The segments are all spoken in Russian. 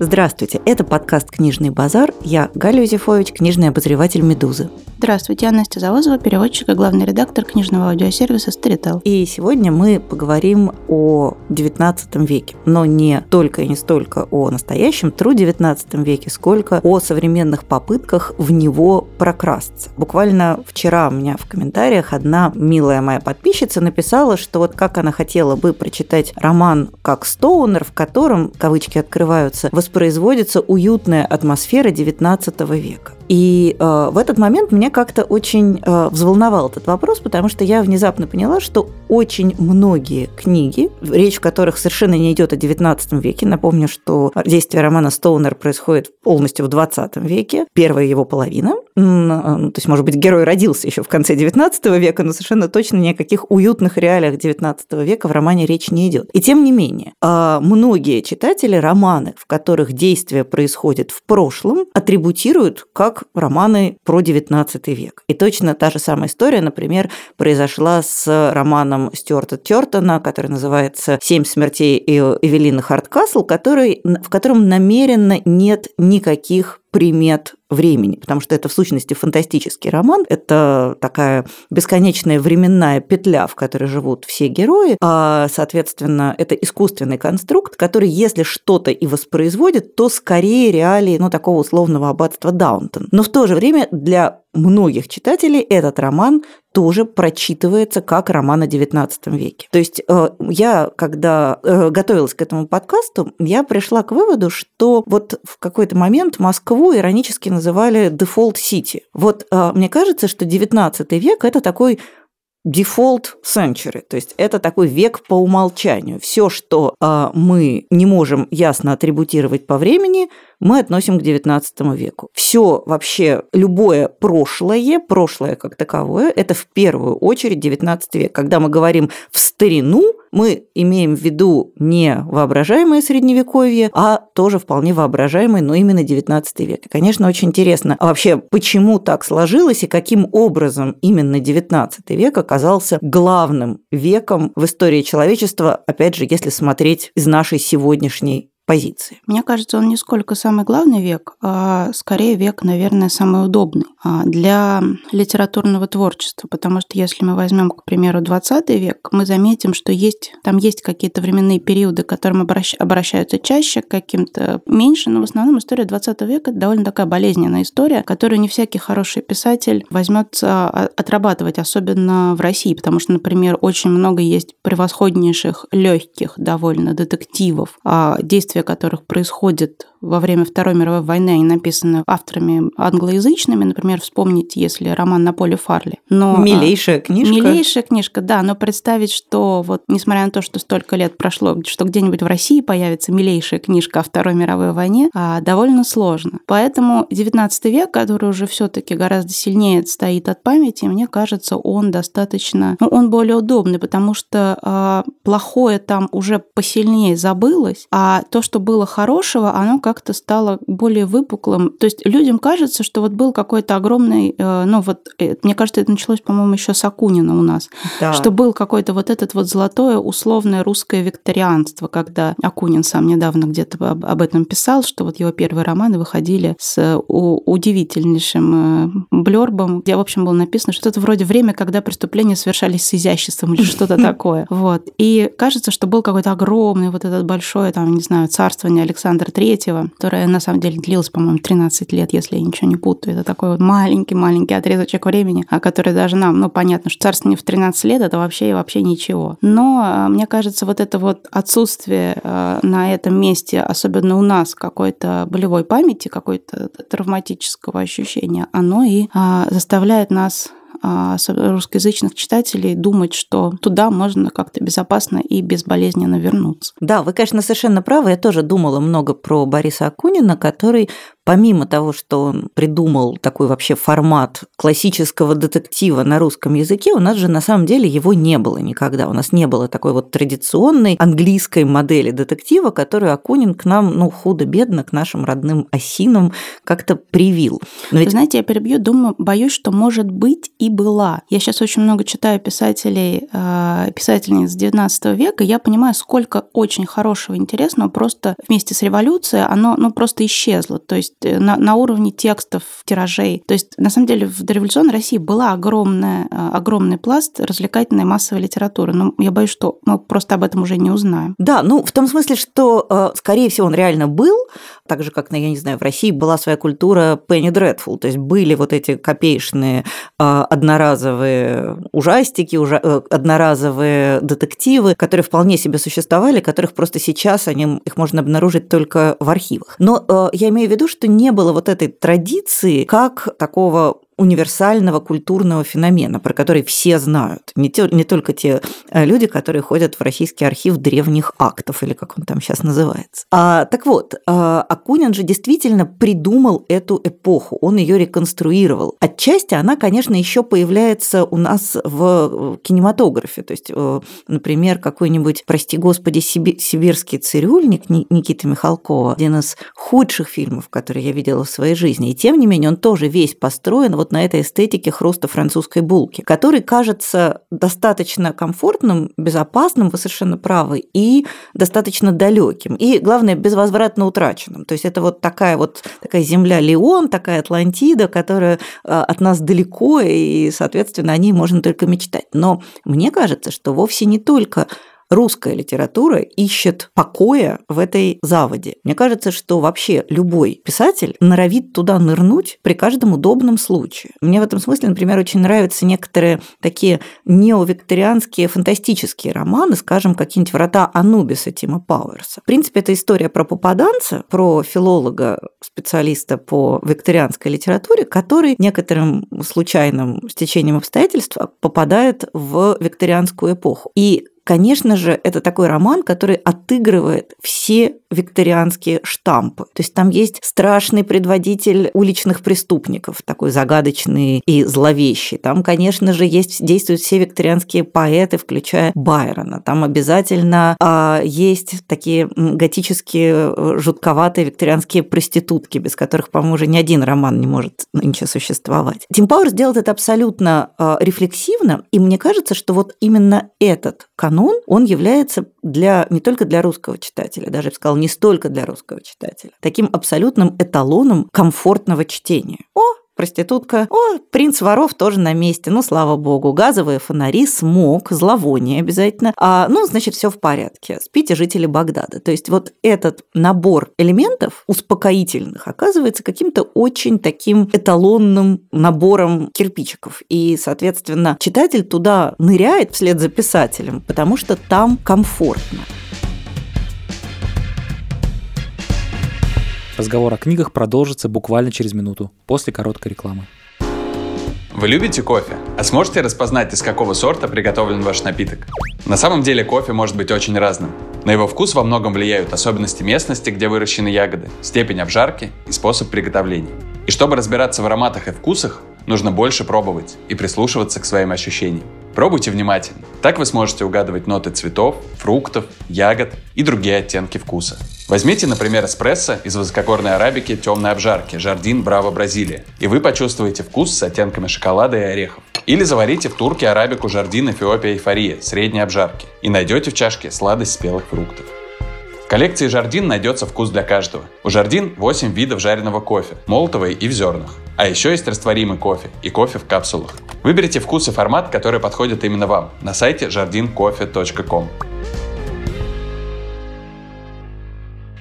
Здравствуйте, это подкаст «Книжный базар». Я Галя Юзефович, книжный обозреватель «Медузы». Здравствуйте, я Настя Завозова, переводчик и главный редактор книжного аудиосервиса Storytel. И сегодня мы поговорим о XIX веке, но не только и не столько о настоящем тру XIX веке, сколько о современных попытках в него прокрасться. Буквально вчера у меня в комментариях одна милая моя подписчица написала, что вот как она хотела бы прочитать роман как Стоунер, в котором, кавычки открываются, воспроизводится уютная атмосфера XIX века. И э, в этот момент меня как-то очень э, взволновал этот вопрос, потому что я внезапно поняла, что очень многие книги, речь в которых совершенно не идет о XIX веке, напомню, что действие романа Стоунер происходит полностью в XX веке, первая его половина, э, то есть, может быть, герой родился еще в конце XIX века, но совершенно точно ни о каких уютных реалиях XIX века в романе речь не идет. И тем не менее, э, многие читатели романы, в которых действие происходит в прошлом, атрибутируют как романы про XIX век. И точно та же самая история, например, произошла с романом Стюарта Тертона, который называется «Семь смертей Эвелины Хардкасл», который, в котором намеренно нет никаких примет времени, потому что это в сущности фантастический роман, это такая бесконечная временная петля, в которой живут все герои, а, соответственно, это искусственный конструкт, который, если что-то и воспроизводит, то скорее реалии, ну, такого условного аббатства Даунтон. Но в то же время для многих читателей этот роман тоже прочитывается как роман о XIX веке. То есть э, я, когда э, готовилась к этому подкасту, я пришла к выводу, что вот в какой-то момент Москву иронически называли City. Вот э, мне кажется, что XIX век – это такой default century, то есть это такой век по умолчанию. Все, что э, мы не можем ясно атрибутировать по времени, мы относим к XIX веку. Все вообще, любое прошлое, прошлое как таковое, это в первую очередь XIX век. Когда мы говорим в старину, мы имеем в виду не воображаемое средневековье, а тоже вполне воображаемое, но именно XIX век. И, конечно, очень интересно а вообще, почему так сложилось и каким образом именно XIX век оказался главным веком в истории человечества, опять же, если смотреть из нашей сегодняшней позиции. Мне кажется, он не сколько самый главный век, а скорее век, наверное, самый удобный а, для литературного творчества, потому что если мы возьмем, к примеру, 20 век, мы заметим, что есть, там есть какие-то временные периоды, к которым обращ, обращаются чаще, каким-то меньше, но в основном история 20 века – это довольно такая болезненная история, которую не всякий хороший писатель возьмется отрабатывать, особенно в России, потому что, например, очень много есть превосходнейших, легких довольно детективов, а, действия действия которых происходит во время Второй мировой войны, они написаны авторами англоязычными, например, вспомните, если роман на поле Фарли. Но, а, милейшая книжка. Милейшая книжка, да, но представить, что вот, несмотря на то, что столько лет прошло, что где-нибудь в России появится милейшая книжка о Второй мировой войне, а, довольно сложно. Поэтому XIX век, который уже все таки гораздо сильнее стоит от памяти, мне кажется, он достаточно, ну, он более удобный, потому что а, плохое там уже посильнее забылось, а то, что было хорошего, оно как-то стало более выпуклым. То есть людям кажется, что вот был какой-то огромный, э, ну вот, э, мне кажется, это началось, по-моему, еще с Акунина у нас, да. что был какой-то вот этот вот золотое условное русское викторианство, когда Акунин сам недавно где-то об этом писал, что вот его первые романы выходили с удивительнейшим э, блербом, где, в общем, было написано что-то вроде «Время, когда преступления совершались с изяществом» или что-то такое. Вот. И кажется, что был какой-то огромный вот этот большой, там, не знаю, царствование Александра Третьего, которое на самом деле длилось, по-моему, 13 лет, если я ничего не путаю. Это такой вот маленький-маленький отрезочек времени, а который даже нам, ну, понятно, что царствование в 13 лет это вообще и вообще ничего. Но а, мне кажется, вот это вот отсутствие а, на этом месте, особенно у нас, какой-то болевой памяти, какой-то травматического ощущения, оно и заставляет нас русскоязычных читателей думать, что туда можно как-то безопасно и безболезненно вернуться. Да, вы, конечно, совершенно правы. Я тоже думала много про Бориса Акунина, который помимо того, что он придумал такой вообще формат классического детектива на русском языке, у нас же на самом деле его не было никогда. У нас не было такой вот традиционной английской модели детектива, которую Акунин к нам, ну, худо-бедно, к нашим родным осинам как-то привил. Но ведь... Вы знаете, я перебью, думаю, боюсь, что может быть и была. Я сейчас очень много читаю писателей, э, писательниц 19 века, я понимаю, сколько очень хорошего, интересного просто вместе с революцией, оно ну, просто исчезло. То есть на, на уровне текстов, тиражей. То есть, на самом деле, в дореволюционной России была огромная, э, огромный пласт развлекательной массовой литературы. Но я боюсь, что мы просто об этом уже не узнаем. Да, ну, в том смысле, что, скорее всего, он реально был, так же, как, я не знаю, в России была своя культура Penny Dreadful, то есть были вот эти копеечные одноразовые ужастики, одноразовые детективы, которые вполне себе существовали, которых просто сейчас они, их можно обнаружить только в архивах. Но э, я имею в виду, что не было вот этой традиции как такого универсального культурного феномена, про который все знают. Не, те, не только те э, люди, которые ходят в российский архив древних актов, или как он там сейчас называется. А, так вот, а, Акунин же действительно придумал эту эпоху, он ее реконструировал. Отчасти она, конечно, еще появляется у нас в кинематографе. То есть, э, например, какой-нибудь, прости господи, сибирский цирюльник Никиты Михалкова, один из худших фильмов, которые я видела в своей жизни. И тем не менее, он тоже весь построен вот вот на этой эстетике хруста французской булки, который кажется достаточно комфортным, безопасным, вы совершенно правы, и достаточно далеким, и, главное, безвозвратно утраченным. То есть это вот такая вот такая земля Леон, такая Атлантида, которая а, от нас далеко, и, соответственно, о ней можно только мечтать. Но мне кажется, что вовсе не только русская литература ищет покоя в этой заводе. Мне кажется, что вообще любой писатель норовит туда нырнуть при каждом удобном случае. Мне в этом смысле, например, очень нравятся некоторые такие неовикторианские фантастические романы, скажем, какие-нибудь «Врата Анубиса» Тима Пауэрса. В принципе, это история про попаданца, про филолога, специалиста по викторианской литературе, который некоторым случайным стечением обстоятельств попадает в викторианскую эпоху. И Конечно же, это такой роман, который отыгрывает все викторианские штампы. То есть там есть страшный предводитель уличных преступников, такой загадочный и зловещий. Там, конечно же, есть, действуют все викторианские поэты, включая Байрона. Там обязательно а, есть такие готические, э, жутковатые викторианские проститутки, без которых, по-моему, уже ни один роман не может нынче существовать. Тим Пауэрс делает это абсолютно а, рефлексивно, и мне кажется, что вот именно этот канон канон, он является для, не только для русского читателя, даже, я бы сказала, не столько для русского читателя, таким абсолютным эталоном комфортного чтения. О, Проститутка. О, принц воров тоже на месте. Ну, слава богу. Газовые фонари, смог, зловоние обязательно. А, ну, значит, все в порядке. Спите жители Багдада. То есть вот этот набор элементов успокоительных оказывается каким-то очень таким эталонным набором кирпичиков. И, соответственно, читатель туда ныряет вслед за писателем, потому что там комфортно. Разговор о книгах продолжится буквально через минуту, после короткой рекламы. Вы любите кофе? А сможете распознать, из какого сорта приготовлен ваш напиток? На самом деле кофе может быть очень разным. На его вкус во многом влияют особенности местности, где выращены ягоды, степень обжарки и способ приготовления. И чтобы разбираться в ароматах и вкусах, нужно больше пробовать и прислушиваться к своим ощущениям. Пробуйте внимательно. Так вы сможете угадывать ноты цветов, фруктов, ягод и другие оттенки вкуса. Возьмите, например, эспрессо из высокогорной арабики темной обжарки Jardin Браво Бразилия, и вы почувствуете вкус с оттенками шоколада и орехов. Или заварите в турке арабику Jardin Эфиопия Эйфория средней обжарки и найдете в чашке сладость спелых фруктов. Коллекции Jardin найдется вкус для каждого. У Jardin 8 видов жареного кофе, молотого и в зернах. А еще есть растворимый кофе и кофе в капсулах. Выберите вкус и формат, который подходит именно вам на сайте jardincoffee.com.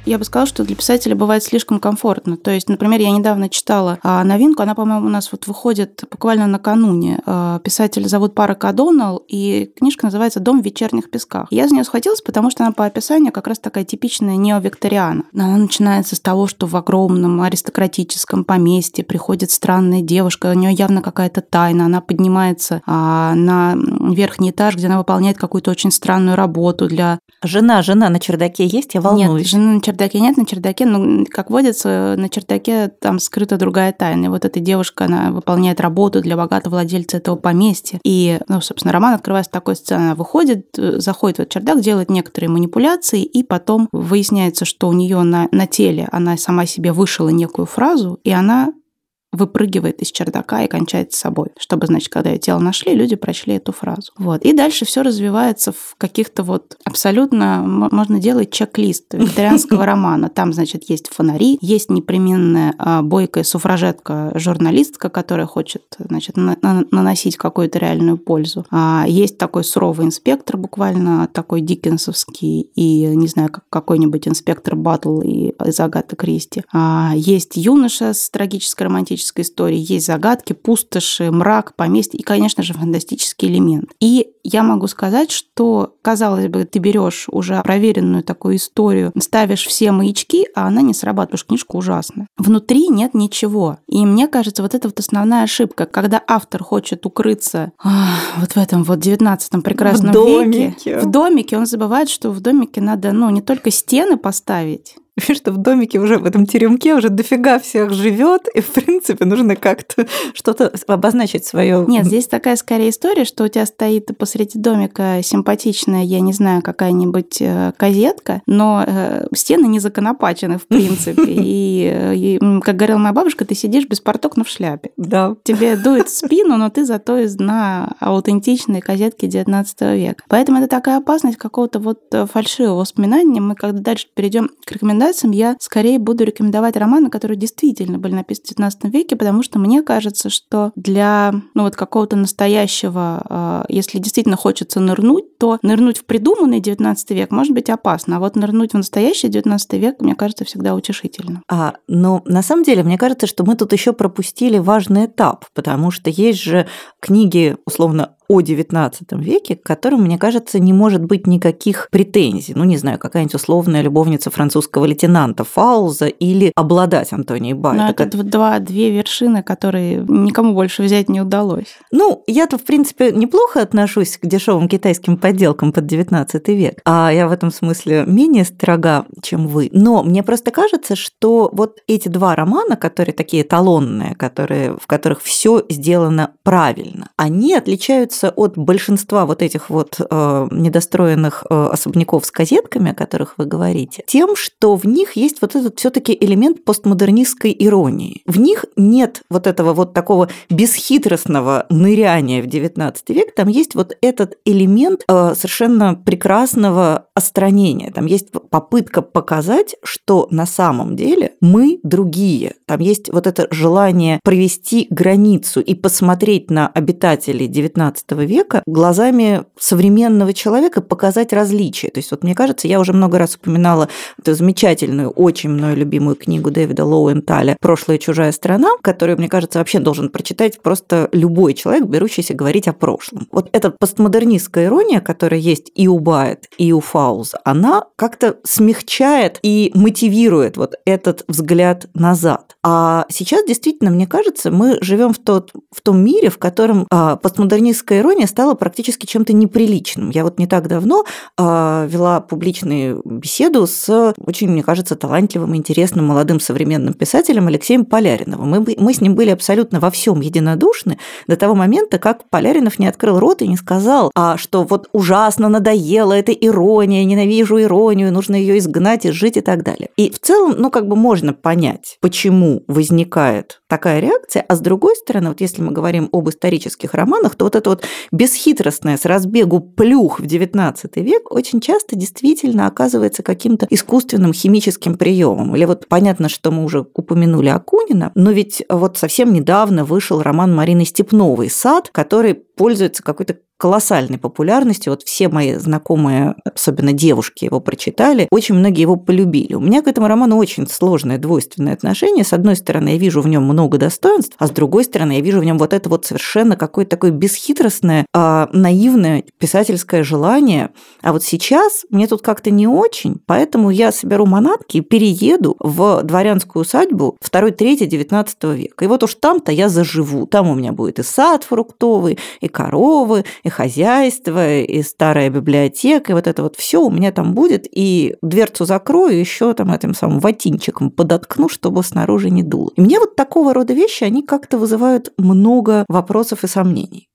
я бы сказала, что для писателя бывает слишком комфортно. То есть, например, я недавно читала а, новинку, она, по-моему, у нас вот выходит буквально накануне. А, писатель зовут Пара Кадонал, и книжка называется «Дом в вечерних песках». Я за нее схватилась, потому что она по описанию как раз такая типичная неовикториана. Она начинается с того, что в огромном аристократическом поместье приходит странная девушка, у нее явно какая-то тайна, она поднимается а, на верхний этаж, где она выполняет какую-то очень странную работу для... Жена, жена на чердаке есть? Я волнуюсь. Нет, жена на чердаке чердаке нет, на чердаке, ну, как водится, на чердаке там скрыта другая тайна. И вот эта девушка, она выполняет работу для богатого владельца этого поместья. И, ну, собственно, роман открывается такой сценой. Она выходит, заходит в этот чердак, делает некоторые манипуляции, и потом выясняется, что у нее на, на теле она сама себе вышила некую фразу, и она выпрыгивает из чердака и кончает с собой. Чтобы, значит, когда ее тело нашли, люди прочли эту фразу. Вот. И дальше все развивается в каких-то вот абсолютно... Можно делать чек-лист викторианского романа. Там, значит, есть фонари, есть непременная а, бойкая суфражетка-журналистка, которая хочет, значит, наносить какую-то реальную пользу. А есть такой суровый инспектор, буквально такой диккенсовский, и, не знаю, как какой-нибудь инспектор Батл из Агаты Кристи. А есть юноша с трагической романтической фантастической истории. Есть загадки, пустоши, мрак, поместье и, конечно же, фантастический элемент. И я могу сказать, что, казалось бы, ты берешь уже проверенную такую историю, ставишь все маячки, а она не срабатывает, потому что книжка ужасная. Внутри нет ничего. И мне кажется, вот это вот основная ошибка, когда автор хочет укрыться ах, вот в этом вот 19 прекрасном в домике. веке. В домике он забывает, что в домике надо, ну, не только стены поставить, что в домике уже в этом теремке уже дофига всех живет, и в принципе нужно как-то что-то обозначить свое. Нет, здесь такая скорее история, что у тебя стоит посреди домика симпатичная, я не знаю, какая-нибудь э, козетка, но э, стены не законопачены в принципе. И, э, и, как говорила моя бабушка, ты сидишь без порток, но в шляпе. Да. Тебе дует в спину, но ты зато из дна аутентичной козетки 19 века. Поэтому это такая опасность какого-то вот фальшивого воспоминания. Мы когда дальше перейдем к рекомендациям, рекомендациям я скорее буду рекомендовать романы, которые действительно были написаны в 19 веке, потому что мне кажется, что для ну, вот какого-то настоящего, а, если действительно хочется нырнуть, то нырнуть в придуманный 19 век может быть опасно, а вот нырнуть в настоящий 19 век, мне кажется, всегда утешительно. А, но на самом деле, мне кажется, что мы тут еще пропустили важный этап, потому что есть же книги, условно, о XIX веке, к которым, мне кажется, не может быть никаких претензий. Ну, не знаю, какая-нибудь условная любовница французского лейтенанта Фауза или обладать Антонией Бай. Но это два, две вершины, которые никому больше взять не удалось. Ну, я-то, в принципе, неплохо отношусь к дешевым китайским подделкам под XIX век, а я в этом смысле менее строга, чем вы. Но мне просто кажется, что вот эти два романа, которые такие талонные, которые, в которых все сделано правильно, они отличаются от большинства вот этих вот э, недостроенных э, особняков с козетками, о которых вы говорите, тем, что в них есть вот этот все-таки элемент постмодернистской иронии. В них нет вот этого вот такого бесхитростного ныряния в XIX век, там есть вот этот элемент э, совершенно прекрасного остранения. Там есть попытка показать, что на самом деле мы другие. Там есть вот это желание провести границу и посмотреть на обитателей XIX века глазами современного человека показать различия. То есть вот мне кажется, я уже много раз упоминала эту замечательную, очень мною любимую книгу Дэвида Лоуэнталя «Прошлая чужая страна», которую, мне кажется, вообще должен прочитать просто любой человек, берущийся говорить о прошлом. Вот эта постмодернистская ирония, которая есть и у Байет, и у Фауза, она как-то смягчает и мотивирует вот этот взгляд назад. А сейчас действительно, мне кажется, мы живем в, тот, в том мире, в котором а, постмодернистская ирония стала практически чем-то неприличным. Я вот не так давно а, вела публичную беседу с очень, мне кажется, талантливым, интересным, молодым современным писателем Алексеем Поляриновым. Мы, мы с ним были абсолютно во всем единодушны до того момента, как Поляринов не открыл рот и не сказал, а, что вот ужасно надоело эта ирония, ненавижу иронию, нужно ее изгнать, изжить и так далее. И в целом, ну, как бы можно понять, почему возникает такая реакция, а с другой стороны, вот если мы говорим об исторических романах, то вот это вот бесхитростное с разбегу плюх в XIX век очень часто действительно оказывается каким-то искусственным химическим приемом. Или вот понятно, что мы уже упомянули Акунина, но ведь вот совсем недавно вышел роман Марины Степновой «Сад», который пользуется какой-то колоссальной популярностью. Вот все мои знакомые, особенно девушки, его прочитали. Очень многие его полюбили. У меня к этому роману очень сложное двойственное отношение. С одной стороны, я вижу в нем много достоинств, а с другой стороны, я вижу в нем вот это вот совершенно какое-то такое бесхитростное, а, наивное писательское желание. А вот сейчас мне тут как-то не очень, поэтому я соберу манатки и перееду в дворянскую усадьбу 2-3 19 века. И вот уж там-то я заживу. Там у меня будет и сад фруктовый, и коровы, и хозяйство, и старая библиотека, и вот это вот все у меня там будет, и дверцу закрою, еще там этим самым ватинчиком подоткну, чтобы снаружи не дуло. И мне вот такого рода вещи, они как-то вызывают много вопросов и сомнений.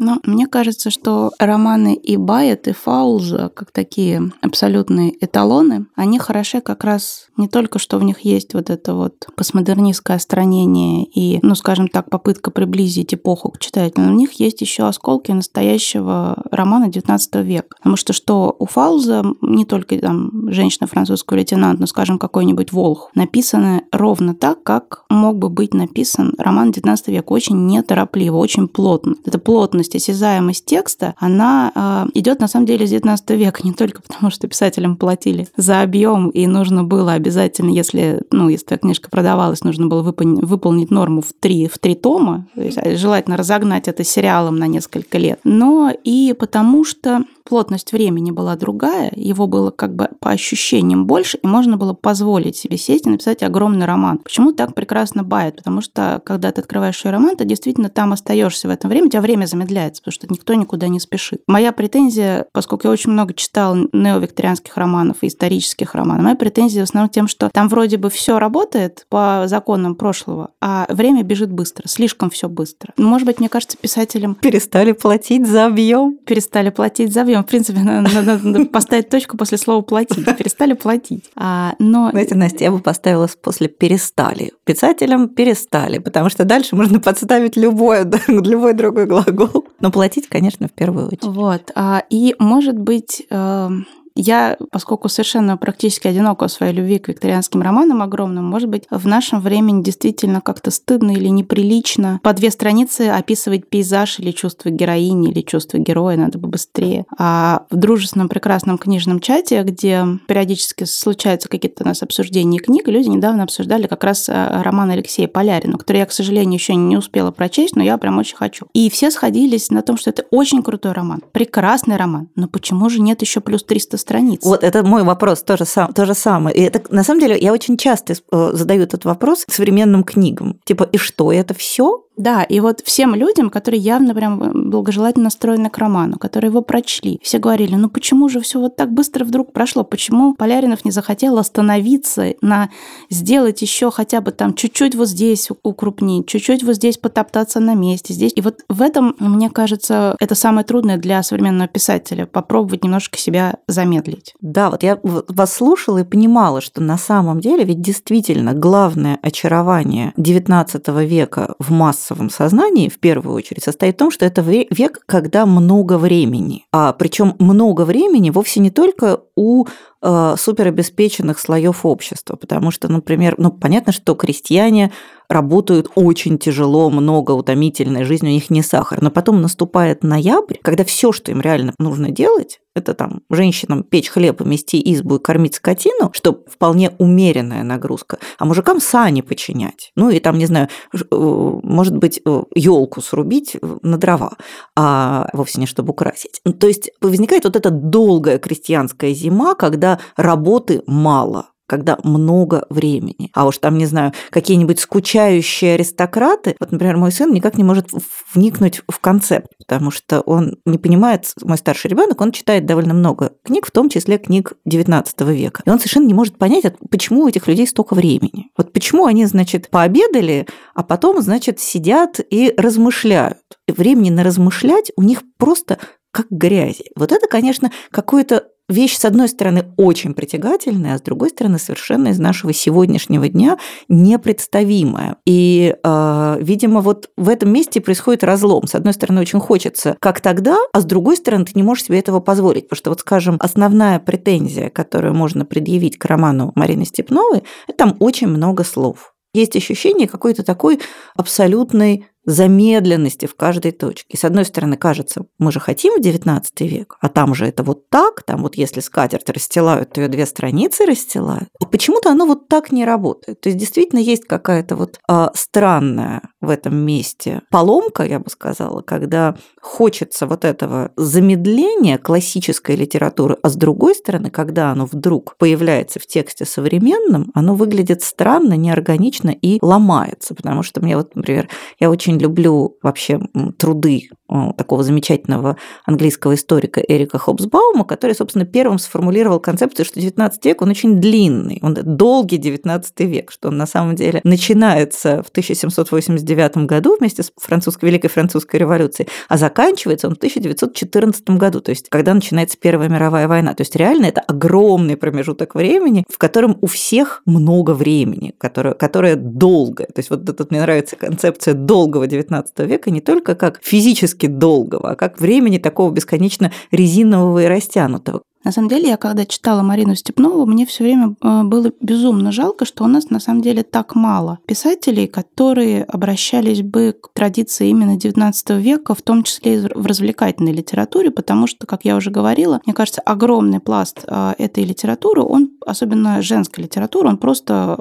Но мне кажется, что романы и Байет, и Фаулза, как такие абсолютные эталоны, они хороши как раз не только, что в них есть вот это вот постмодернистское остранение и, ну, скажем так, попытка приблизить эпоху к читателю, но в них есть еще осколки настоящего романа XIX века. Потому что что у Фаулза не только там женщина французского лейтенанта, но, скажем, какой-нибудь Волх, написаны ровно так, как мог бы быть написан роман XIX века, очень неторопливо, очень плотно. Это плотность осязаемость, осязаемость текста, она э, идет на самом деле с 19 века, не только потому, что писателям платили за объем, и нужно было обязательно, если, ну, если твоя книжка продавалась, нужно было выполнить, выполнить норму в три, в три тома, есть, желательно разогнать это сериалом на несколько лет, но и потому что плотность времени была другая, его было как бы по ощущениям больше, и можно было позволить себе сесть и написать огромный роман. Почему так прекрасно бает? Потому что, когда ты открываешь ее роман, ты действительно там остаешься в этом время, у тебя время замедляется, потому что никто никуда не спешит. Моя претензия, поскольку я очень много читал неовикторианских романов и исторических романов, моя претензия в основном тем, что там вроде бы все работает по законам прошлого, а время бежит быстро, слишком все быстро. Может быть, мне кажется, писателям... Перестали платить за объем. Перестали платить за объем в принципе, надо, надо поставить точку после слова «платить». Перестали платить. А, но... Знаете, Настя, я бы поставила после «перестали». Писателям перестали, потому что дальше можно подставить любой, любой другой глагол. Но платить, конечно, в первую очередь. Вот. А, и, может быть, эм, я, поскольку совершенно практически одинока в своей любви к викторианским романам огромным, может быть, в нашем времени действительно как-то стыдно или неприлично по две страницы описывать пейзаж или чувство героини, или чувство героя, надо бы быстрее. А в дружественном прекрасном книжном чате, где периодически случаются какие-то у нас обсуждения книг, люди недавно обсуждали как раз э, роман Алексея Полярина, который я, к сожалению, еще не успела прочесть, но я прям очень хочу. И все сходились на том, что это очень крутой роман, прекрасный роман, но почему же нет еще плюс 300 страниц. Вот это мой вопрос тоже, сам, то же самое. И это, на самом деле, я очень часто э, задаю этот вопрос современным книгам. Типа, и что, это все? Да, и вот всем людям, которые явно прям благожелательно настроены к роману, которые его прочли, все говорили, ну почему же все вот так быстро вдруг прошло? Почему Поляринов не захотел остановиться на сделать еще хотя бы там чуть-чуть вот здесь укрупнить, чуть-чуть вот здесь потоптаться на месте, здесь. И вот в этом, мне кажется, это самое трудное для современного писателя, попробовать немножко себя замедлить. Да, вот я вас слушала и понимала, что на самом деле ведь действительно главное очарование XIX века в массовом сознании, в первую очередь, состоит в том, что это век, когда много времени. А причем много времени вовсе не только у э, суперобеспеченных слоев общества, потому что, например, ну понятно, что крестьяне работают очень тяжело, много утомительной жизни, у них не сахар. Но потом наступает ноябрь, когда все, что им реально нужно делать, это там женщинам печь хлеб, мести избу и кормить скотину, что вполне умеренная нагрузка, а мужикам сани починять. Ну и там, не знаю, э, может быть, елку срубить на дрова, а вовсе не чтобы украсить. То есть возникает вот эта долгая крестьянская зима, когда работы мало когда много времени. А уж там, не знаю, какие-нибудь скучающие аристократы. Вот, например, мой сын никак не может вникнуть в концепт, потому что он не понимает, мой старший ребенок, он читает довольно много книг, в том числе книг XIX века. И он совершенно не может понять, почему у этих людей столько времени. Вот почему они, значит, пообедали, а потом, значит, сидят и размышляют. Времени на размышлять у них просто как грязи. Вот это, конечно, какое-то вещь, с одной стороны, очень притягательная, а с другой стороны, совершенно из нашего сегодняшнего дня непредставимая. И, э, видимо, вот в этом месте происходит разлом. С одной стороны, очень хочется, как тогда, а с другой стороны, ты не можешь себе этого позволить. Потому что, вот, скажем, основная претензия, которую можно предъявить к роману Марины Степновой, это там очень много слов. Есть ощущение какой-то такой абсолютной замедленности в каждой точке. С одной стороны, кажется, мы же хотим в XIX век, а там же это вот так, там вот если скатерть расстилают, то ее две страницы расстилают. И почему-то оно вот так не работает. То есть действительно есть какая-то вот а, странная в этом месте поломка, я бы сказала, когда хочется вот этого замедления классической литературы, а с другой стороны, когда оно вдруг появляется в тексте современном, оно выглядит странно, неорганично и ломается. Потому что мне вот, например, я очень люблю вообще труды такого замечательного английского историка Эрика Хобсбаума, который, собственно, первым сформулировал концепцию, что 19 век, он очень длинный, он долгий 19 век, что он на самом деле начинается в 1789 году вместе с французской, Великой Французской революцией, а заканчивается он в 1914 году, то есть когда начинается Первая мировая война. То есть реально это огромный промежуток времени, в котором у всех много времени, которое, которое долгое. То есть вот тут мне нравится концепция долгого 19 века не только как физически долгого, а как времени такого бесконечно резинового и растянутого. На самом деле, я когда читала Марину Степнову, мне все время э, было безумно жалко, что у нас на самом деле так мало писателей, которые обращались бы к традиции именно XIX века, в том числе и в развлекательной литературе, потому что, как я уже говорила, мне кажется, огромный пласт э, этой литературы, он, особенно женской литературы, он просто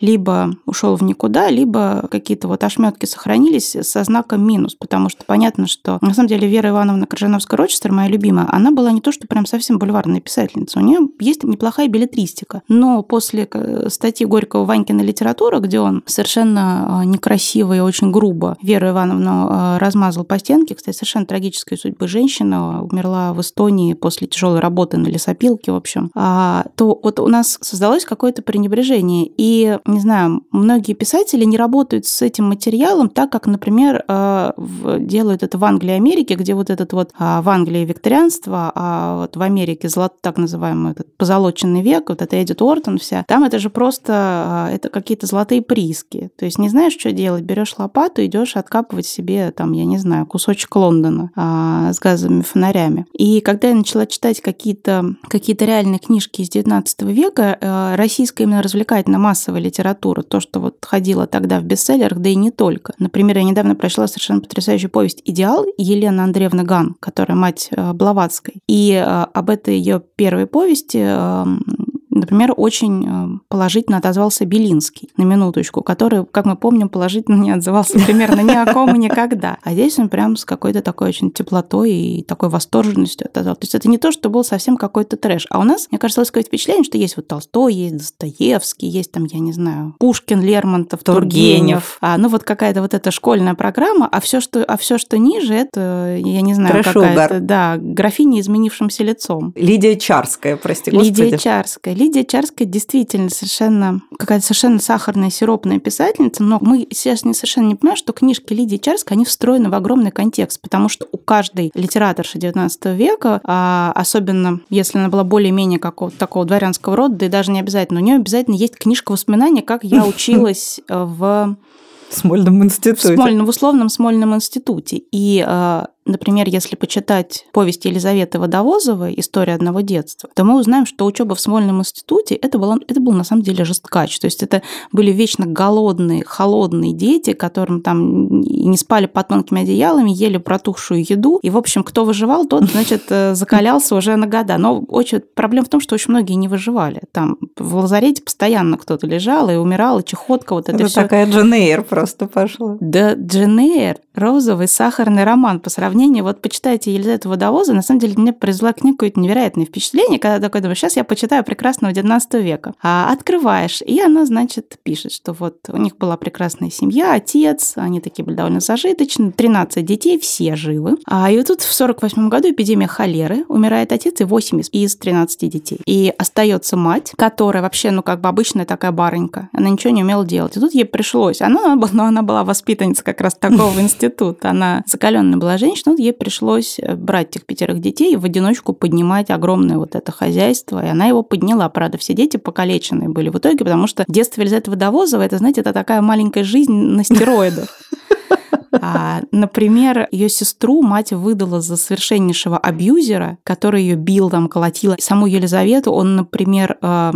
либо ушел в никуда, либо какие-то вот ошметки сохранились со знаком минус, потому что понятно, что на самом деле Вера Ивановна Крыжановская-Рочестер, моя любимая, она была не то, что прям совсем бульварная писательница. У нее есть неплохая билетристика. Но после э, статьи Горького «Ванькина литература», где он совершенно а, некрасиво и очень грубо Веру Ивановну а, размазал по стенке, кстати, совершенно трагической судьбы женщина, умерла в Эстонии после тяжелой работы на лесопилке, в общем, а, то вот у нас создалось какое-то пренебрежение. И, не знаю, многие писатели не работают с этим материалом так, как, например, делают это в Англии и Америке, где вот этот вот в Англии викторианство, а вот в Америке золот, так называемый этот позолоченный век, вот это Эдит Уортон вся, там это же просто а, это какие-то золотые прииски. То есть не знаешь, что делать, берешь лопату, идешь откапывать себе там, я не знаю, кусочек Лондона а, с газовыми фонарями. И когда я начала читать какие-то какие реальные книжки из 19 века, а, российская именно развлекательно-массовая литература, то, что вот ходила тогда в бестселлерах, да и не только. Например, я недавно прочла совершенно потрясающую повесть «Идеал» Елены Андреевны Ган, которая мать а, Блаватской. И об этом этой ее первой повести Например, очень э, положительно отозвался Белинский, на минуточку, который, как мы помним, положительно не отзывался примерно ни о ком и никогда. А здесь он прям с какой-то такой очень теплотой и такой восторженностью отозвал. То есть это не то, что был совсем какой-то трэш. А у нас, мне кажется, какое-то впечатление, что есть вот Толстой, есть Достоевский, есть там, я не знаю, Пушкин, Лермонтов, Тургенев. Тургенев. А, ну вот какая-то вот эта школьная программа, а все, что, а все, что ниже, это, я не знаю, какая-то, да, графиня изменившимся лицом. Лидия Чарская, прости господи. Лидия Чарская. Лидия Чарская действительно совершенно какая-то совершенно сахарная, сиропная писательница, но мы сейчас не совершенно не понимаем, что книжки Лидии Чарской, они встроены в огромный контекст, потому что у каждой литераторши XIX века, а особенно если она была более-менее какого-то такого дворянского рода, да и даже не обязательно, у нее обязательно есть книжка воспоминаний, как я училась в Смольном институте. В, Смольном, в условном Смольном институте. И а, Например, если почитать повесть Елизаветы Водовозовой «История одного детства», то мы узнаем, что учеба в Смольном институте это, было, это был на самом деле жесткач. То есть это были вечно голодные, холодные дети, которым там не спали под тонкими одеялами, ели протухшую еду. И, в общем, кто выживал, тот, значит, э, закалялся уже на года. Но очень проблема в том, что очень многие не выживали. Там в лазарете постоянно кто-то лежал и умирал, и чехотка, вот это, это все. такая Дженейр просто пошла. Да, Дженейр, розовый сахарный роман по сравнению сравнение, вот почитайте Елизавету Водовоза, на самом деле мне произвела книга какое-то невероятное впечатление, когда такой думаешь, сейчас я почитаю прекрасного 19 века. А открываешь, и она, значит, пишет, что вот у них была прекрасная семья, отец, они такие были довольно зажиточны, 13 детей, все живы. А и тут в 48 году эпидемия холеры, умирает отец и 8 из, из 13 детей. И остается мать, которая вообще, ну, как бы обычная такая барынька, она ничего не умела делать. И тут ей пришлось, она, ну, она была воспитанница как раз такого института, она закаленная была женщина, ну, ей пришлось э, брать этих пятерых детей и в одиночку поднимать огромное вот это хозяйство. И она его подняла. Правда, все дети покалеченные были в итоге, потому что детство Елизаветы Водовозовой, это, знаете, это такая маленькая жизнь на стероидах. А, например, ее сестру мать выдала за совершеннейшего абьюзера, который ее бил, там, колотил. Саму Елизавету он, например, а,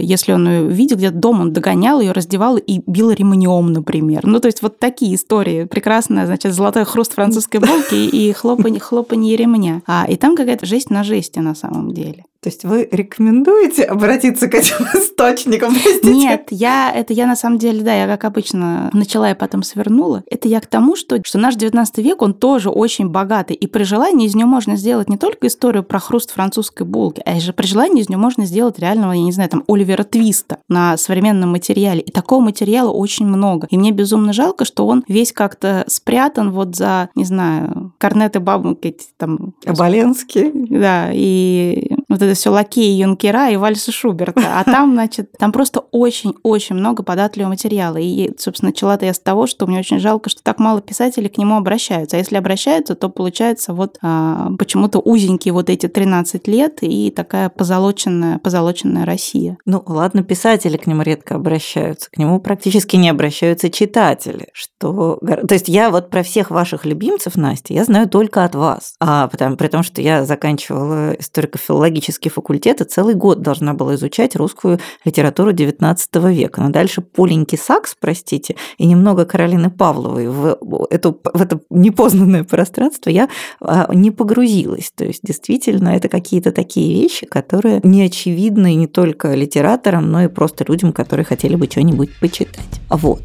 если он ее видел где-то дома, он догонял ее, раздевал и бил ремнем, например. Ну, то есть вот такие истории. Прекрасная, значит, золотой хруст французской булки и хлопанье, хлопанье ремня. А, и там какая-то жесть на жести на самом деле. То есть вы рекомендуете обратиться к этим источникам? Простите? Нет, я, это я на самом деле, да, я как обычно начала и потом свернула. Это я к тому, что, что наш 19 век, он тоже очень богатый. И при желании из него можно сделать не только историю про хруст французской булки, а же при желании из него можно сделать реального, я не знаю, там, Оливера Твиста на современном материале. И такого материала очень много. И мне безумно жалко, что он весь как-то спрятан вот за, не знаю, корнеты бабушки, там... Оболенский. Да, и вот это все лакеи, юнкера и вальсы Шуберта. А там, значит, там просто очень-очень много податливого материала. И, собственно, начала-то я с того, что мне очень жалко, что так мало писателей к нему обращаются. А если обращаются, то получается вот а, почему-то узенькие вот эти 13 лет и такая позолоченная, позолоченная Россия. Ну, ладно, писатели к нему редко обращаются. К нему практически не обращаются читатели. Что... То есть я вот про всех ваших любимцев, Настя, я знаю только от вас. А, потому, при том, что я заканчивала историко-филологический филологический факультет и целый год должна была изучать русскую литературу XIX века. Но дальше Поленьки Сакс, простите, и немного Каролины Павловой в, эту, в это непознанное пространство я а, не погрузилась. То есть действительно это какие-то такие вещи, которые не очевидны не только литераторам, но и просто людям, которые хотели бы что-нибудь почитать. Вот.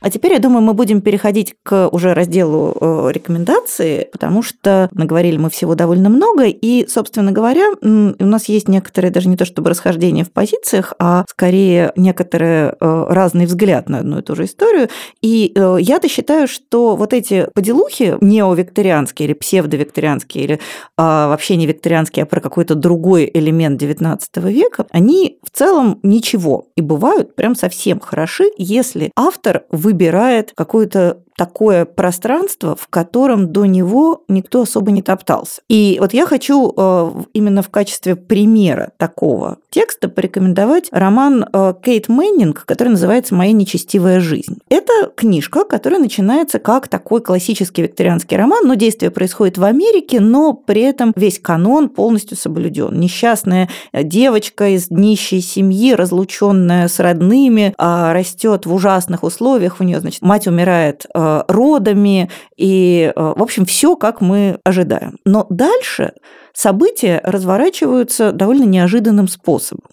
А теперь, я думаю, мы будем переходить к уже разделу э, рекомендаций, потому что наговорили мы всего довольно много, и, собственно говоря, у нас есть некоторые, даже не то чтобы расхождения в позициях, а скорее некоторые э, разный взгляд на одну и ту же историю. И э, я-то считаю, что вот эти поделухи неовикторианские или псевдовикторианские, или а, вообще не викторианские, а про какой-то другой элемент XIX века, они в целом ничего и бывают прям совсем хороши, если автор вы выбирает какую-то такое пространство, в котором до него никто особо не топтался. И вот я хочу э, именно в качестве примера такого текста порекомендовать роман э, Кейт Мэннинг, который называется «Моя нечестивая жизнь». Это книжка, которая начинается как такой классический викторианский роман, но действие происходит в Америке, но при этом весь канон полностью соблюден. Несчастная девочка из нищей семьи, разлученная с родными, а, растет в ужасных условиях. У нее, значит, мать умирает э, Э, родами и, э, в общем, все, как мы ожидаем. Но дальше события разворачиваются довольно неожиданным способом.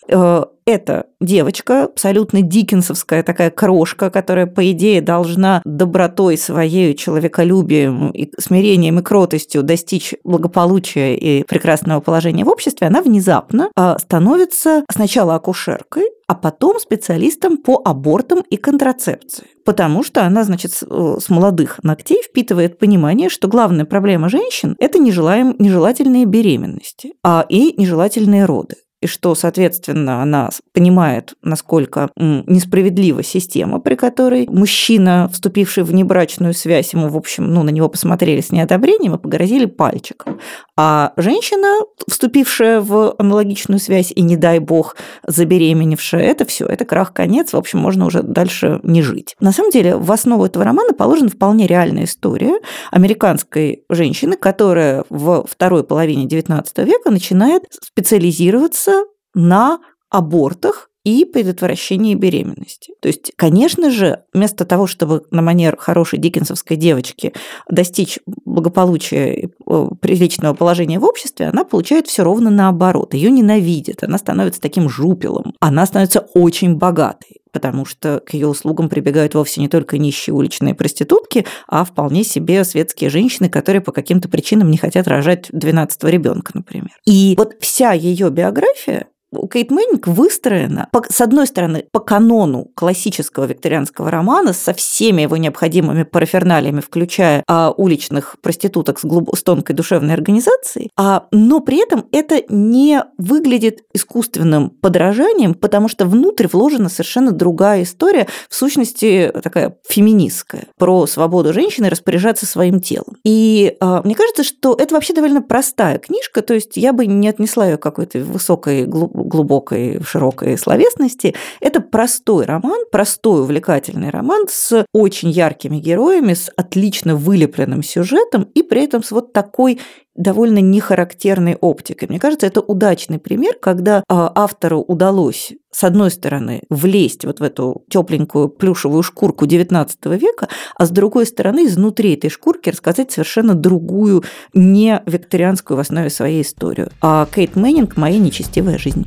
Эта девочка, абсолютно дикенсовская такая крошка, которая, по идее, должна добротой своей, человеколюбием, и смирением и кротостью достичь благополучия и прекрасного положения в обществе, она внезапно становится сначала акушеркой, а потом специалистом по абортам и контрацепции. Потому что она, значит, с э, молодых ногтей впитывает понимание, что главная проблема женщин – это нежелаем, нежелательные беременности а и нежелательные роды и что, соответственно, она понимает, насколько несправедлива система, при которой мужчина, вступивший в небрачную связь, ему, в общем, ну, на него посмотрели с неодобрением и погрозили пальчиком. А женщина, вступившая в аналогичную связь и, не дай бог, забеременевшая, это все, это крах, конец, в общем, можно уже дальше не жить. На самом деле, в основу этого романа положена вполне реальная история американской женщины, которая в второй половине XIX века начинает специализироваться на абортах и предотвращении беременности. То есть, конечно же, вместо того, чтобы на манер хорошей диккенсовской девочки достичь благополучия и э, приличного положения в обществе, она получает все ровно наоборот. Ее ненавидят, она становится таким жупелом, она становится очень богатой потому что к ее услугам прибегают вовсе не только нищие уличные проститутки, а вполне себе светские женщины, которые по каким-то причинам не хотят рожать 12 ребенка, например. И вот вся ее биография Кейт Мэннинг выстроена, с одной стороны, по канону классического викторианского романа со всеми его необходимыми параферналиями, включая а, уличных проституток с, глуб... с тонкой душевной организацией, а, но при этом это не выглядит искусственным подражанием, потому что внутрь вложена совершенно другая история, в сущности такая феминистская, про свободу женщины распоряжаться своим телом. И а, мне кажется, что это вообще довольно простая книжка, то есть я бы не отнесла ее какой-то высокой глубокой глубокой, широкой словесности. Это простой роман, простой, увлекательный роман с очень яркими героями, с отлично вылепленным сюжетом и при этом с вот такой довольно нехарактерной оптикой. Мне кажется, это удачный пример, когда а, автору удалось с одной стороны, влезть вот в эту тепленькую плюшевую шкурку XIX века, а с другой стороны, изнутри этой шкурки рассказать совершенно другую, не викторианскую в основе своей историю. А Кейт Мэннинг «Моя нечестивая жизнь».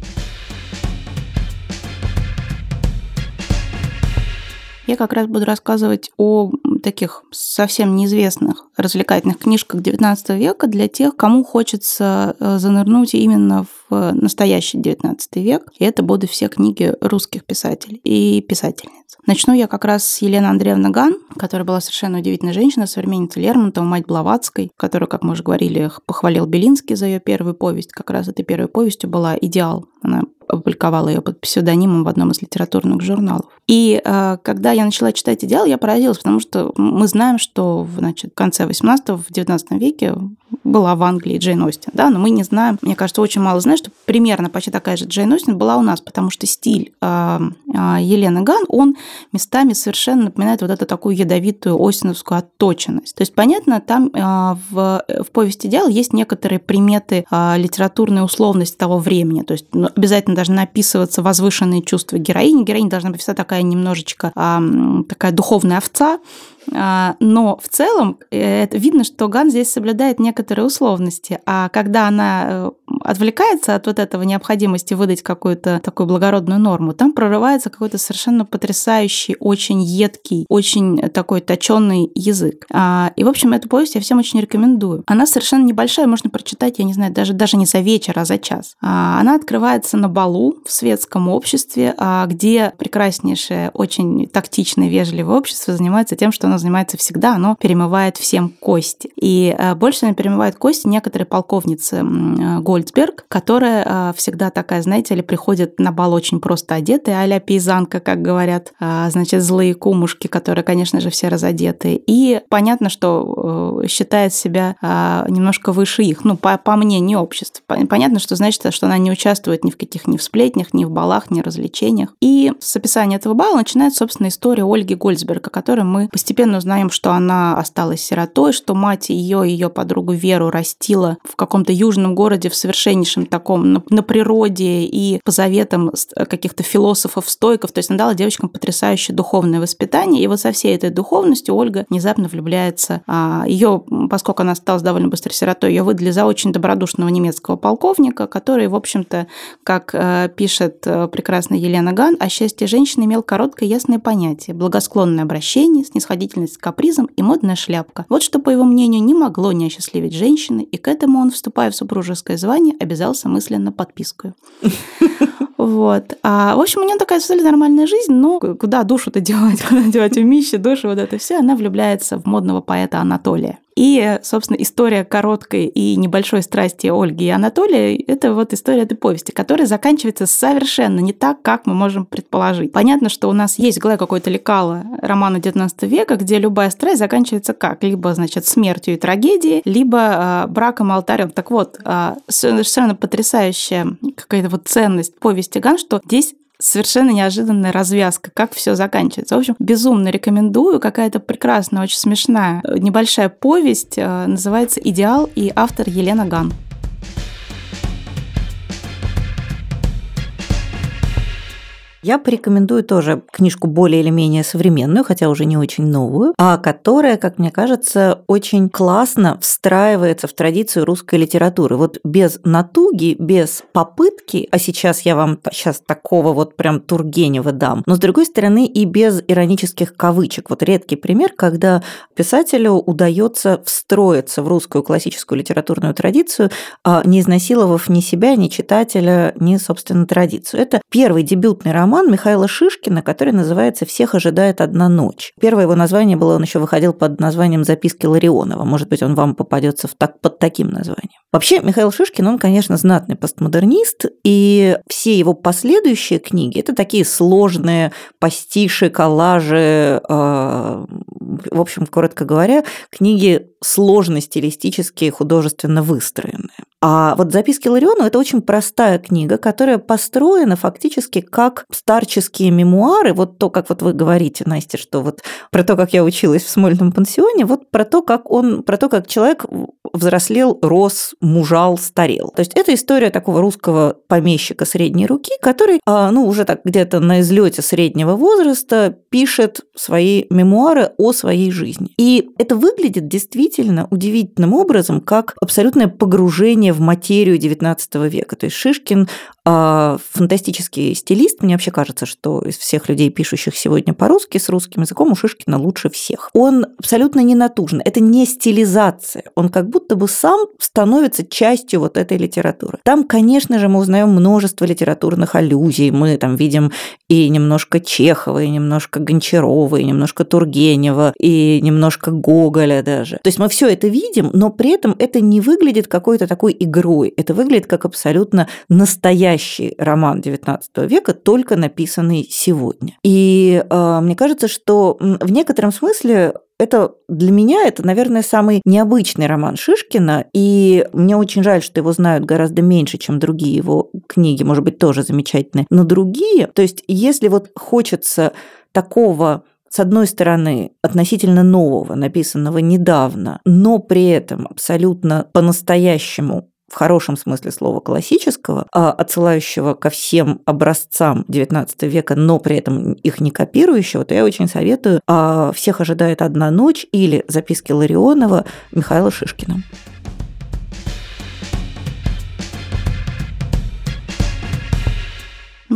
Я как раз буду рассказывать о таких совсем неизвестных развлекательных книжках XIX века для тех, кому хочется э, занырнуть именно в настоящий XIX век. И это будут все книги русских писателей и писательниц. Начну я как раз с Елены Андреевны Ган, которая была совершенно удивительная женщина, современница Лермонтова, мать Блаватской, которую, как мы уже говорили, похвалил Белинский за ее первую повесть. Как раз этой первой повестью была «Идеал». Она опубликовала ее под псевдонимом в одном из литературных журналов. И э, когда я начала читать «Идеал», я поразилась, потому что мы знаем, что значит, в конце 18 в 19 веке была в Англии Джейн Остин, да, но мы не знаем, мне кажется, очень мало знают, что примерно почти такая же Джейн Остин была у нас, потому что стиль э, э, Елены Ган, он местами совершенно напоминает вот эту такую ядовитую остиновскую отточенность. То есть, понятно, там э, в, в повести «Идеал» есть некоторые приметы э, литературной условности того времени, то есть ну, обязательно должны описываться возвышенные чувства героини, героиня должна быть вся такая немножечко э, такая духовная овца, а, но в целом э, это видно, что Ган здесь соблюдает некоторые условности. А когда она э, отвлекается от вот этого необходимости выдать какую-то такую благородную норму, там прорывается какой-то совершенно потрясающий, очень едкий, очень такой точенный язык. А, и, в общем, эту повесть я всем очень рекомендую. Она совершенно небольшая, можно прочитать, я не знаю, даже, даже не за вечер, а за час. А, она открывается на балу в светском обществе, где прекраснейшее, очень тактичное, вежливое общество занимается тем, что оно занимается всегда, оно перемывает всем кости. И э, больше она перемывает кости некоторые полковницы э, Гольдсберг, которая э, всегда такая, знаете ли, приходит на бал очень просто одетая, а-ля пейзанка, как говорят, значит, злые кумушки, которые, конечно же, все разодеты. И понятно, что считает себя немножко выше их, ну, по, по мнению общества. Понятно, что значит, что она не участвует ни в каких ни в сплетнях, ни в балах, ни в развлечениях. И с описания этого бала начинается, собственно, история Ольги Гольцберг, о которой мы постепенно узнаем, что она осталась сиротой, что мать ее и ее подругу Веру растила в каком-то южном городе в совершеннейшем таком на, на природе и по заветам каких-то философов-стойков. То есть она дала девочкам потрясающее духовное воспитание. И вот со всей этой духовностью Ольга внезапно влюбляется. А, ее, поскольку она осталась довольно быстро сиротой, ее выдали за очень добродушного немецкого полковника, который, в общем-то, как э, пишет э, прекрасная Елена Ган, о счастье женщины имел короткое ясное понятие, благосклонное обращение, снисходительное чувствительность к капризам и модная шляпка. Вот что, по его мнению, не могло не осчастливить женщины, и к этому он, вступая в супружеское звание, обязался мысленно подпиской. Вот. А, в общем, у нее такая абсолютно нормальная жизнь, но куда душу-то девать, куда девать умище, душу, вот это все, она влюбляется в модного поэта Анатолия. И, собственно, история короткой и небольшой страсти Ольги и Анатолия – это вот история этой повести, которая заканчивается совершенно не так, как мы можем предположить. Понятно, что у нас есть в голове какое-то лекало романа XIX века, где любая страсть заканчивается как? Либо, значит, смертью и трагедией, либо э, браком алтарем. Так вот, э, совершенно потрясающая какая-то вот ценность повести Ган, что здесь совершенно неожиданная развязка, как все заканчивается. В общем, безумно рекомендую. Какая-то прекрасная, очень смешная небольшая повесть. Э, называется «Идеал» и автор Елена Ган. Я порекомендую тоже книжку более или менее современную, хотя уже не очень новую, а которая, как мне кажется, очень классно встраивается в традицию русской литературы. Вот без натуги, без попытки, а сейчас я вам сейчас такого вот прям Тургенева дам, но с другой стороны и без иронических кавычек. Вот редкий пример, когда писателю удается встроиться в русскую классическую литературную традицию, а не изнасиловав ни себя, ни читателя, ни, собственно, традицию. Это первый дебютный роман роман Михаила Шишкина, который называется «Всех ожидает одна ночь». Первое его название было, он еще выходил под названием «Записки Ларионова». Может быть, он вам попадется в так, под таким названием. Вообще, Михаил Шишкин, он, конечно, знатный постмодернист, и все его последующие книги – это такие сложные пастиши, коллажи, э, в общем, коротко говоря, книги сложно стилистически и художественно выстроенные. А вот «Записки Ларионова» – это очень простая книга, которая построена фактически как старческие мемуары, вот то, как вот вы говорите, Настя, что вот про то, как я училась в Смольном пансионе, вот про то, как он, про то, как человек взрослел, рос, мужал, старел. То есть это история такого русского помещика средней руки, который, а, ну, уже так где-то на излете среднего возраста пишет свои мемуары о своей жизни. И это выглядит действительно удивительным образом, как абсолютное погружение в материю XIX века. То есть Шишкин а, фантастический стилист. Мне вообще кажется, что из всех людей, пишущих сегодня по-русски, с русским языком у Шишкина лучше всех. Он абсолютно не натужен. Это не стилизация. Он как будто бы сам становится частью вот этой литературы. Там, конечно же, мы узнаем множество литературных аллюзий. Мы там видим и немножко Чехова, и немножко Гончарова, и немножко Тургенева, и немножко Гоголя даже. То есть мы все это видим, но при этом это не выглядит какой-то такой игрой. Это выглядит как абсолютно настоящий роман XIX века, только написанный сегодня. И э, мне кажется, что в некотором смысле это для меня это, наверное, самый необычный роман Шишкина, и мне очень жаль, что его знают гораздо меньше, чем другие его книги, может быть, тоже замечательные, но другие, то есть если вот хочется такого с одной стороны, относительно нового, написанного недавно, но при этом абсолютно по-настоящему в хорошем смысле слова классического, а отсылающего ко всем образцам XIX века, но при этом их не копирующего, то я очень советую а «Всех ожидает одна ночь» или «Записки Ларионова» Михаила Шишкина.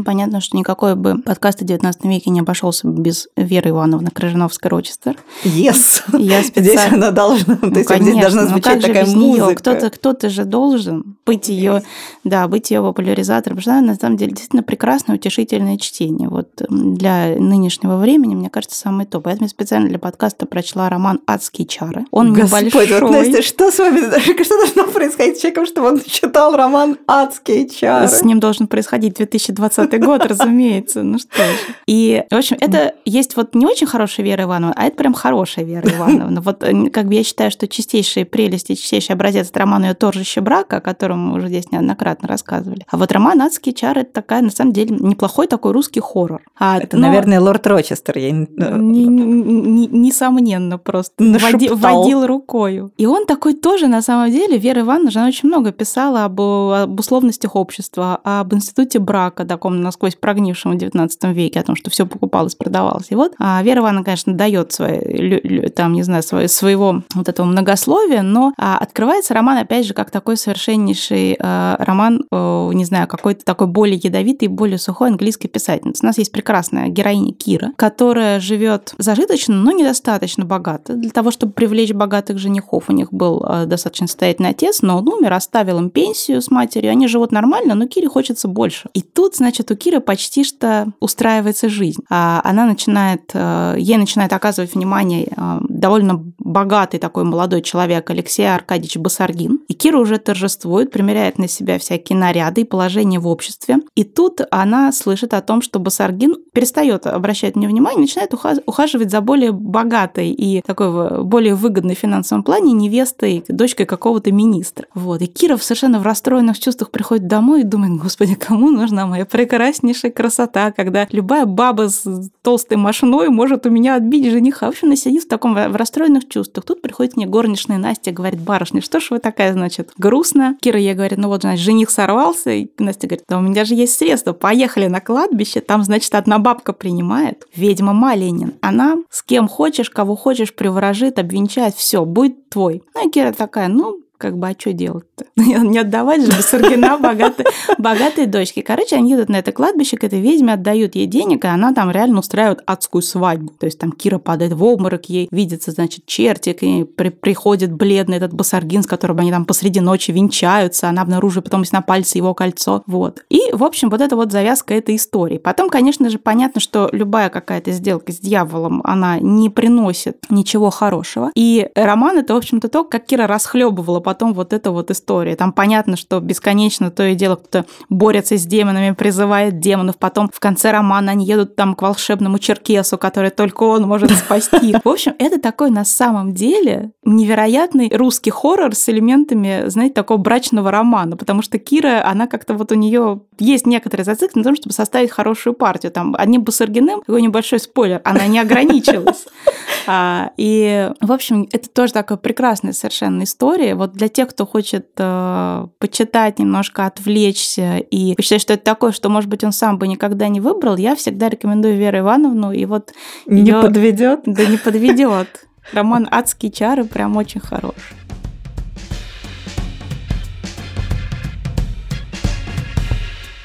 Понятно, что никакой бы подкаст о 19 веке не обошелся без Веры Ивановны Крыжановской-Рочестер. Yes! Я специально... Здесь она должна, ну, то есть конечно, здесь должна ну звучать ну, такая музыка. Кто-то, кто-то же должен быть ее, да, быть ее популяризатором, потому что она, на самом деле, действительно прекрасное, утешительное чтение. Вот для нынешнего времени, мне кажется, самое то. Поэтому я специально для подкаста прочла роман «Адские чары». Он Господь, небольшой. Настя, что с вами, что должно происходить с человеком, чтобы он читал роман «Адские чары»? С ним должен происходить 2020 20 год, разумеется. Ну что же. И, в общем, это есть вот не очень хорошая Вера Ивановна, а это прям хорошая Вера Ивановна. Вот э, как бы я считаю, что чистейшие прелести, чистейший образец это роман ее торжище брака, о котором мы уже здесь неоднократно рассказывали. А вот роман «Адские чары» это такая, на самом деле, неплохой такой русский хоррор. А, это, но... наверное, лорд Рочестер. Я... Не, не, несомненно, просто води, водил рукою. И он такой тоже, на самом деле, Вера Ивановна она очень много писала об, об условностях общества, об институте брака, таком таком насквозь прогнившем в XIX веке, о том, что все покупалось, продавалось. И вот а Вера Ивановна, конечно, дает свои, там, не знаю, свое, своего вот этого многословия, но а, открывается роман, опять же, как такой совершеннейший а, роман, а, не знаю, какой-то такой более ядовитый, более сухой английской писательницы. У нас есть прекрасная героиня Кира, которая живет зажиточно, но недостаточно богато. Для того, чтобы привлечь богатых женихов, у них был а, достаточно состоятельный отец, но он умер, оставил им пенсию с матерью, они живут нормально, но Кире хочется больше. И тут, значит, значит, у Киры почти что устраивается жизнь. А она начинает, э, ей начинает оказывать внимание э, довольно богатый такой молодой человек Алексей Аркадьевич Басаргин. И Кира уже торжествует, примеряет на себя всякие наряды и положение в обществе. И тут она слышит о том, что Басаргин перестает обращать на нее внимание, начинает ухаживать за более богатой и такой более выгодной в финансовом плане невестой, дочкой какого-то министра. Вот. И Кира совершенно в расстроенных чувствах приходит домой и думает, господи, кому нужна моя прекраснейшая красота, когда любая баба с толстой мошной может у меня отбить жениха. В общем, она сидит в таком в расстроенных чувствах. Тут приходит к ней горничная Настя, говорит, барышня, что ж вы такая, значит, грустная? Кира ей говорит, ну вот, значит, жених сорвался. И Настя говорит, да у меня же есть средства, поехали на кладбище, там, значит, одна бабка принимает. Ведьма Маленин. Она с кем хочешь, кого хочешь, приворожит, обвенчает, все, будет твой. Ну и Кира такая, ну, как бы, а что делать-то? Не отдавать же Басаргина богатой, богатой дочке. Короче, они идут на это кладбище, к этой ведьме отдают ей денег, и она там реально устраивает адскую свадьбу. То есть там Кира падает в обморок, ей видится, значит, чертик, и при, приходит бледный этот Басаргин, с которым они там посреди ночи венчаются, она обнаруживает потом на пальце его кольцо. Вот. И, в общем, вот это вот завязка этой истории. Потом, конечно же, понятно, что любая какая-то сделка с дьяволом, она не приносит ничего хорошего. И роман это, в общем-то, то, как Кира расхлебывала потом вот эта вот история. Там понятно, что бесконечно то и дело кто-то борется с демонами, призывает демонов, потом в конце романа они едут там к волшебному черкесу, который только он может спасти. В общем, это такой на самом деле невероятный русский хоррор с элементами, знаете, такого брачного романа, потому что Кира, она как-то вот у нее есть некоторые зациклены на том, чтобы составить хорошую партию. Там одним Бусаргиным, такой небольшой спойлер, она не ограничилась. А, и, в общем, это тоже такая прекрасная совершенно история. Вот для тех, кто хочет э, почитать, немножко отвлечься и посчитать, что это такое, что, может быть, он сам бы никогда не выбрал, я всегда рекомендую Веру Ивановну. И вот не её... подведет? Да не подведет. Роман «Адские чары» прям очень хорош.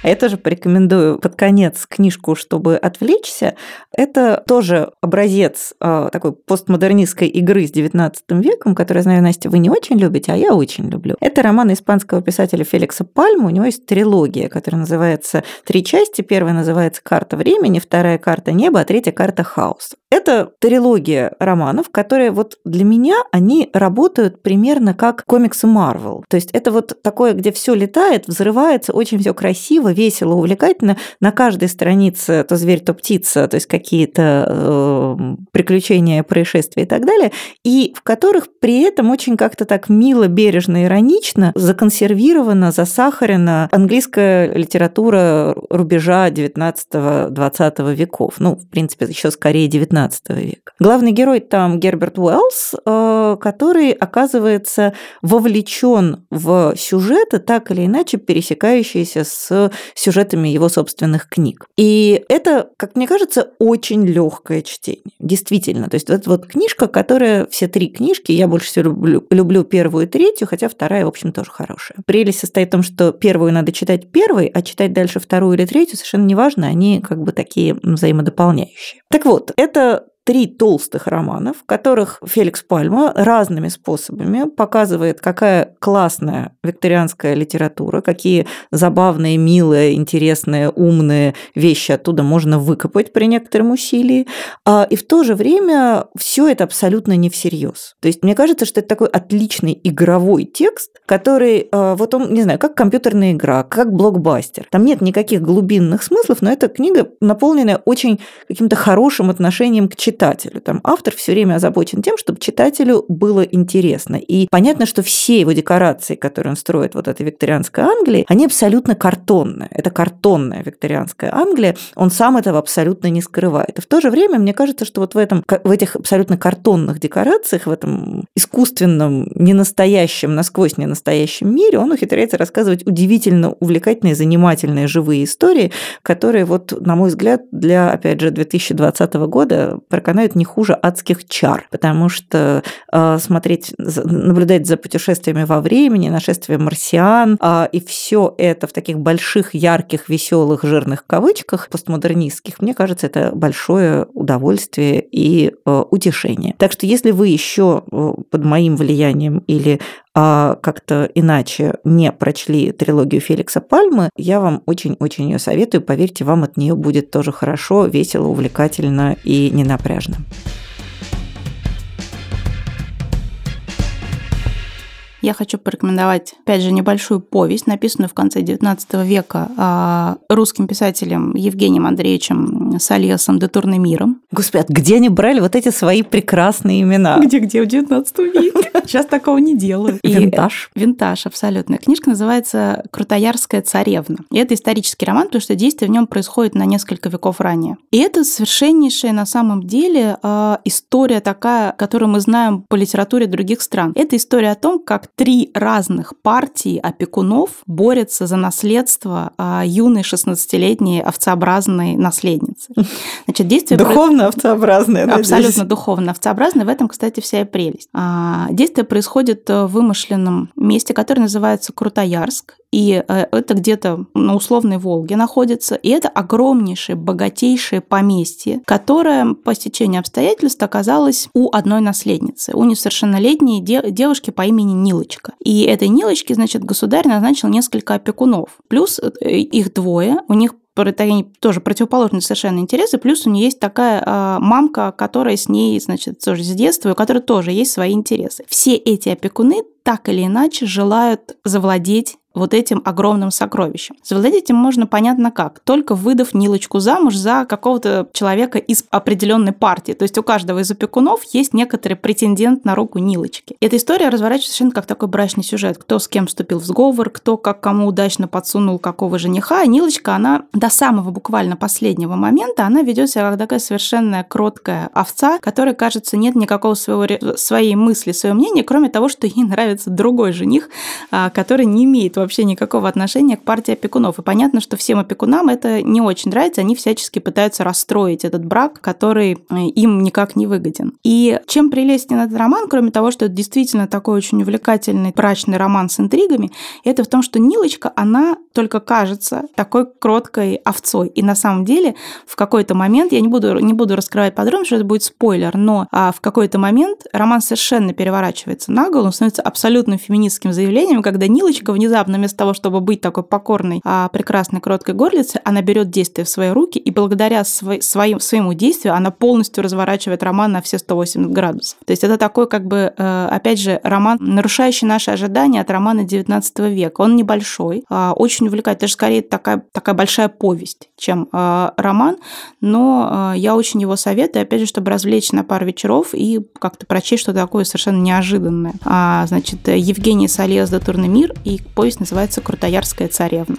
А я тоже порекомендую под конец книжку, чтобы отвлечься. Это тоже образец э, такой постмодернистской игры с XIX веком, который, знаю, Настя, вы не очень любите, а я очень люблю. Это роман испанского писателя Феликса Пальма. У него есть трилогия, которая называется «Три части». Первая называется «Карта времени», вторая «Карта неба», а третья «Карта хаоса». Это трилогия романов, которые вот для меня, они работают примерно как комиксы Марвел. То есть это вот такое, где все летает, взрывается, очень все красиво, весело, увлекательно. На каждой странице то зверь, то птица, то есть какие-то э, приключения, происшествия и так далее, и в которых при этом очень как-то так мило, бережно, иронично законсервирована, засахарена английская литература рубежа 19-20 веков. Ну, в принципе, еще скорее 19 века. Главный герой там Герберт Уэллс, э, который оказывается вовлечен в сюжеты, так или иначе пересекающиеся с сюжетами его собственных книг. И это, как мне кажется, очень легкое чтение. Действительно. То есть это вот книжка, которая все три книжки, я больше всего люблю, люблю первую и третью, хотя вторая, в общем, тоже хорошая. Прелесть состоит в том, что первую надо читать первой, а читать дальше вторую или третью совершенно неважно, они как бы такие взаимодополняющие. Так вот, это три толстых романа, в которых Феликс Пальма разными способами показывает, какая классная викторианская литература, какие забавные, милые, интересные, умные вещи оттуда можно выкопать при некотором усилии. А, и в то же время все это абсолютно не всерьез. То есть мне кажется, что это такой отличный игровой текст, который, а, вот он, не знаю, как компьютерная игра, как блокбастер. Там нет никаких глубинных смыслов, но эта книга наполненная очень каким-то хорошим отношением к читателю читателю. Там автор все время озабочен тем, чтобы читателю было интересно. И понятно, что все его декорации, которые он строит вот этой викторианской Англии, они абсолютно картонные. Это картонная викторианская Англия. Он сам этого абсолютно не скрывает. И в то же время, мне кажется, что вот в, этом, в этих абсолютно картонных декорациях, в этом искусственном, ненастоящем, насквозь ненастоящем мире, он ухитряется рассказывать удивительно увлекательные, занимательные, живые истории, которые, вот, на мой взгляд, для, опять же, 2020 года проканают не хуже адских чар, потому что э, смотреть, наблюдать за путешествиями во времени, нашествием марсиан, э, и все это в таких больших, ярких, веселых, жирных кавычках постмодернистских, мне кажется, это большое удовольствие и э, утешение. Так что если вы еще э, под моим влиянием или а как-то иначе не прочли трилогию Феликса Пальмы, я вам очень-очень ее советую. Поверьте, вам от нее будет тоже хорошо, весело, увлекательно и ненапряжно. Я хочу порекомендовать, опять же, небольшую повесть, написанную в конце XIX века а, русским писателем Евгением Андреевичем Сальесом де Турнемиром. Господи, где они брали вот эти свои прекрасные имена? Где-где в XIX веке? Сейчас такого не делают. Винтаж. Винтаж, абсолютно. Книжка называется «Крутоярская царевна». И это исторический роман, потому что действие в нем происходит на несколько веков ранее. И это совершеннейшая на самом деле а, история такая, которую мы знаем по литературе других стран. Это история о том, как три разных партии опекунов борются за наследство а, юной 16-летней овцеобразной наследницы. Значит, действие духовно овцеобразное. Абсолютно духовно овцеобразное. В этом, кстати, вся и прелесть. А, действие происходит в вымышленном месте, которое называется Крутоярск. И э, это где-то на условной Волге находится. И это огромнейшее, богатейшее поместье, которое по стечению обстоятельств оказалось у одной наследницы, у несовершеннолетней девушки по имени Нилочка. И этой Нилочке, значит, государь назначил несколько опекунов. Плюс э, их двое, у них тоже противоположные совершенно интересы, плюс у нее есть такая э, мамка, которая с ней, значит, тоже с детства, у которой тоже есть свои интересы. Все эти опекуны так или иначе желают завладеть вот этим огромным сокровищем. Завладеть им можно понятно как, только выдав Нилочку замуж за какого-то человека из определенной партии. То есть у каждого из опекунов есть некоторый претендент на руку Нилочки. Эта история разворачивается совершенно как такой брачный сюжет. Кто с кем вступил в сговор, кто как кому удачно подсунул какого жениха. А Нилочка, она до самого буквально последнего момента, она ведет себя как такая совершенно кроткая овца, которой, кажется, нет никакого своего, своей мысли, своего мнения, кроме того, что ей нравится другой жених, а, который не имеет вообще вообще никакого отношения к партии опекунов. И понятно, что всем опекунам это не очень нравится, они всячески пытаются расстроить этот брак, который э, им никак не выгоден. И чем прелестен этот роман, кроме того, что это действительно такой очень увлекательный брачный роман с интригами, это в том, что Нилочка, она только кажется такой кроткой овцой. И на самом деле в какой-то момент, я не буду, не буду раскрывать подробно, что это будет спойлер, но а, в какой-то момент роман совершенно переворачивается на голову, становится абсолютным феминистским заявлением, когда Нилочка внезапно вместо того, чтобы быть такой покорной, а, прекрасной, кроткой горлицей, она берет действие в свои руки, и благодаря свой, своим, своему действию она полностью разворачивает роман на все 180 градусов. То есть это такой, как бы, э, опять же, роман, нарушающий наши ожидания от романа 19 века. Он небольшой, а, очень увлекает, даже скорее такая, такая большая повесть, чем а, роман, но я очень его советую, опять же, чтобы развлечь на пару вечеров и как-то прочесть что-то такое совершенно неожиданное. Значит, Евгений Сальес де Турнемир, и повесть называется «Крутоярская царевна».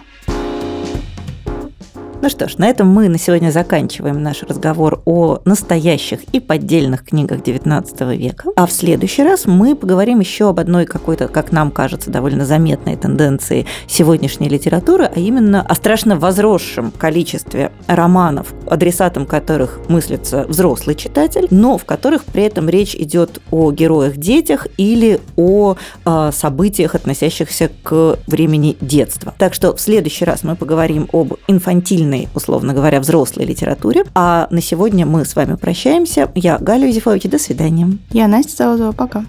Ну что ж, на этом мы на сегодня заканчиваем наш разговор о настоящих и поддельных книгах XIX века. А в следующий раз мы поговорим еще об одной какой-то, как нам кажется, довольно заметной тенденции сегодняшней литературы, а именно о страшно возросшем количестве романов, адресатом которых мыслится взрослый читатель, но в которых при этом речь идет о героях-детях или о э, событиях, относящихся к времени детства. Так что в следующий раз мы поговорим об инфантильном нормальной, условно говоря, взрослой литературе. А на сегодня мы с вами прощаемся. Я Галя Юзефович, до свидания. Я Настя Солодова, пока.